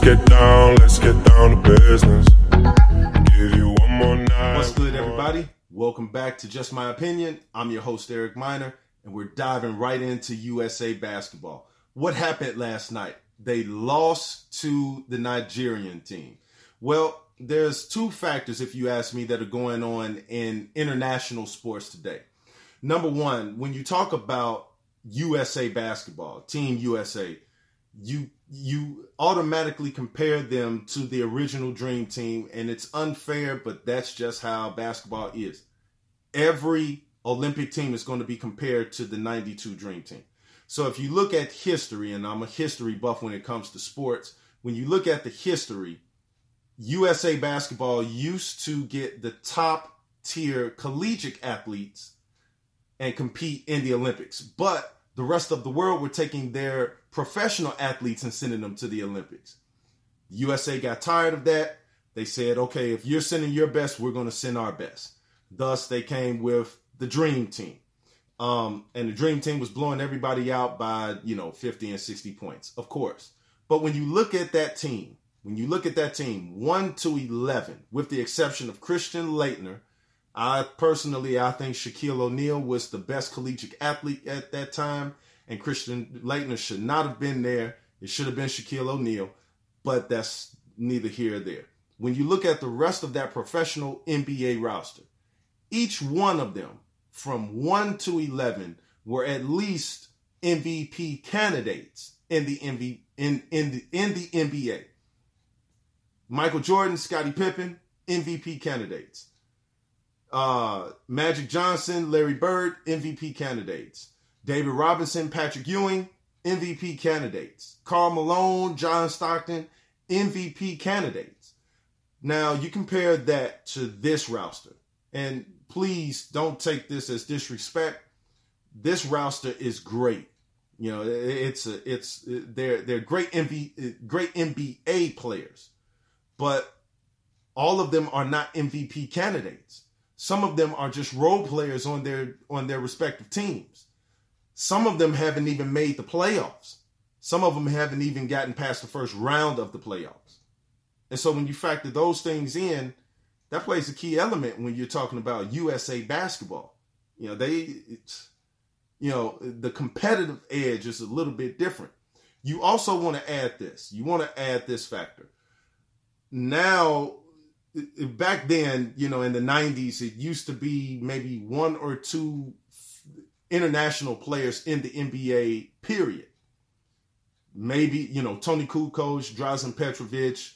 Let's get down, let's get down to business. Give you one more night. What's good, everybody? Welcome back to Just My Opinion. I'm your host, Eric Miner, and we're diving right into USA basketball. What happened last night? They lost to the Nigerian team. Well, there's two factors, if you ask me, that are going on in international sports today. Number one, when you talk about USA basketball, Team USA, you you automatically compare them to the original dream team and it's unfair but that's just how basketball is. Every olympic team is going to be compared to the 92 dream team. So if you look at history and i'm a history buff when it comes to sports when you look at the history usa basketball used to get the top tier collegiate athletes and compete in the olympics. But the rest of the world were taking their professional athletes and sending them to the Olympics. The USA got tired of that. They said, okay, if you're sending your best, we're going to send our best. Thus, they came with the Dream Team. Um, and the Dream Team was blowing everybody out by, you know, 50 and 60 points, of course. But when you look at that team, when you look at that team, 1 to 11, with the exception of Christian Laettner, I personally, I think Shaquille O'Neal was the best collegiate athlete at that time, and Christian Laettner should not have been there. It should have been Shaquille O'Neal, but that's neither here or there. When you look at the rest of that professional NBA roster, each one of them, from 1 to 11, were at least MVP candidates in the MV, in, in, the, in the NBA. Michael Jordan, Scottie Pippen, MVP candidates uh, Magic Johnson, Larry Bird, MVP candidates. David Robinson, Patrick Ewing, MVP candidates. Karl Malone, John Stockton, MVP candidates. Now you compare that to this roster, and please don't take this as disrespect. This roster is great. You know, it's a, it's they're they're great MV, great NBA players, but all of them are not MVP candidates. Some of them are just role players on their on their respective teams. Some of them haven't even made the playoffs. Some of them haven't even gotten past the first round of the playoffs. And so when you factor those things in, that plays a key element when you're talking about USA basketball. You know, they you know, the competitive edge is a little bit different. You also want to add this. You want to add this factor. Now back then, you know, in the 90s, it used to be maybe one or two international players in the NBA, period. Maybe, you know, Toni Kukoc, Drazen Petrovic,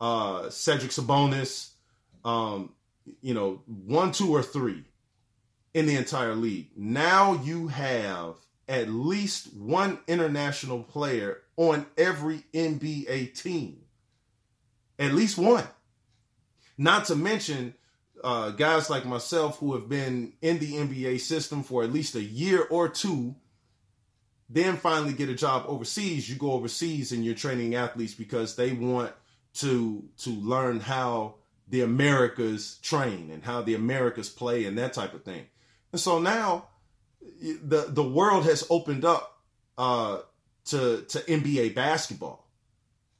uh, Cedric Sabonis, um, you know, one, two, or three in the entire league. Now you have at least one international player on every NBA team. At least one. Not to mention uh, guys like myself who have been in the NBA system for at least a year or two, then finally get a job overseas. You go overseas and you're training athletes because they want to to learn how the Americas train and how the Americas play and that type of thing. And so now the the world has opened up uh, to to NBA basketball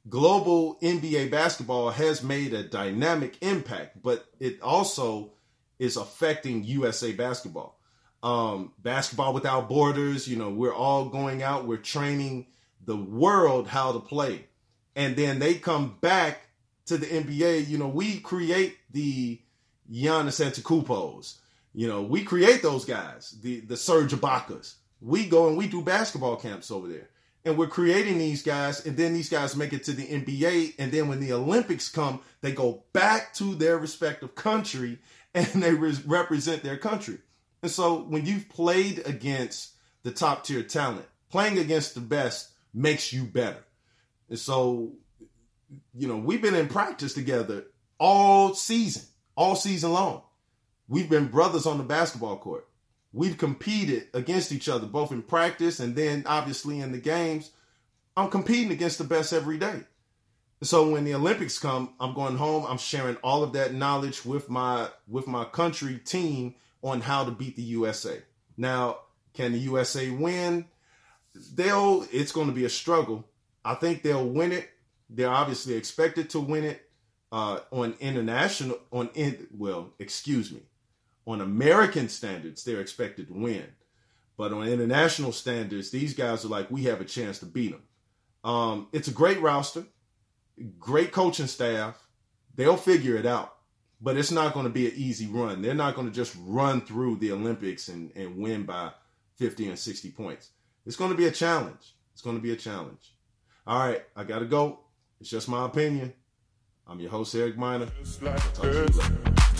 global NBA basketball has made a dynamic impact, but it also is affecting USA basketball. Um, basketball without borders, you know, we're all going out, we're training the world how to play. And then they come back to the NBA, you know, we create the Giannis Antetokounmpos. You know, we create those guys, the the Serge Ibakas. We go and we do basketball camps over there and we're creating these guys, and then these guys make it to the NBA, and then when the Olympics come, they go back to their respective country and they re- represent their country. And so when you've played against the top tier talent, playing against the best makes you better. And so, you know, we've been in practice together all season, all season long. We've been brothers on the basketball court we've competed against each other, both in practice and then obviously in the games. I'm competing against the best every day. So when the Olympics come, I'm going home. I'm sharing all of that knowledge with my with my country team on how to beat the USA. Now, can the USA win? They'll. It's going to be a struggle. I think they'll win it, They're obviously expected to win it uh, on international on in well, excuse me, on American standards. They're expected to win, but on international standards, these guys are like we have a chance to beat them. Um, it's a great roster, great coaching staff. They'll figure it out, but it's not going to be an easy run. They're not going to just run through the Olympics and, and win by 50 and 60 points. It's going to be a challenge. It's going to be a challenge. All right, I got to go. It's just my opinion. I'm your host, Eric Miner.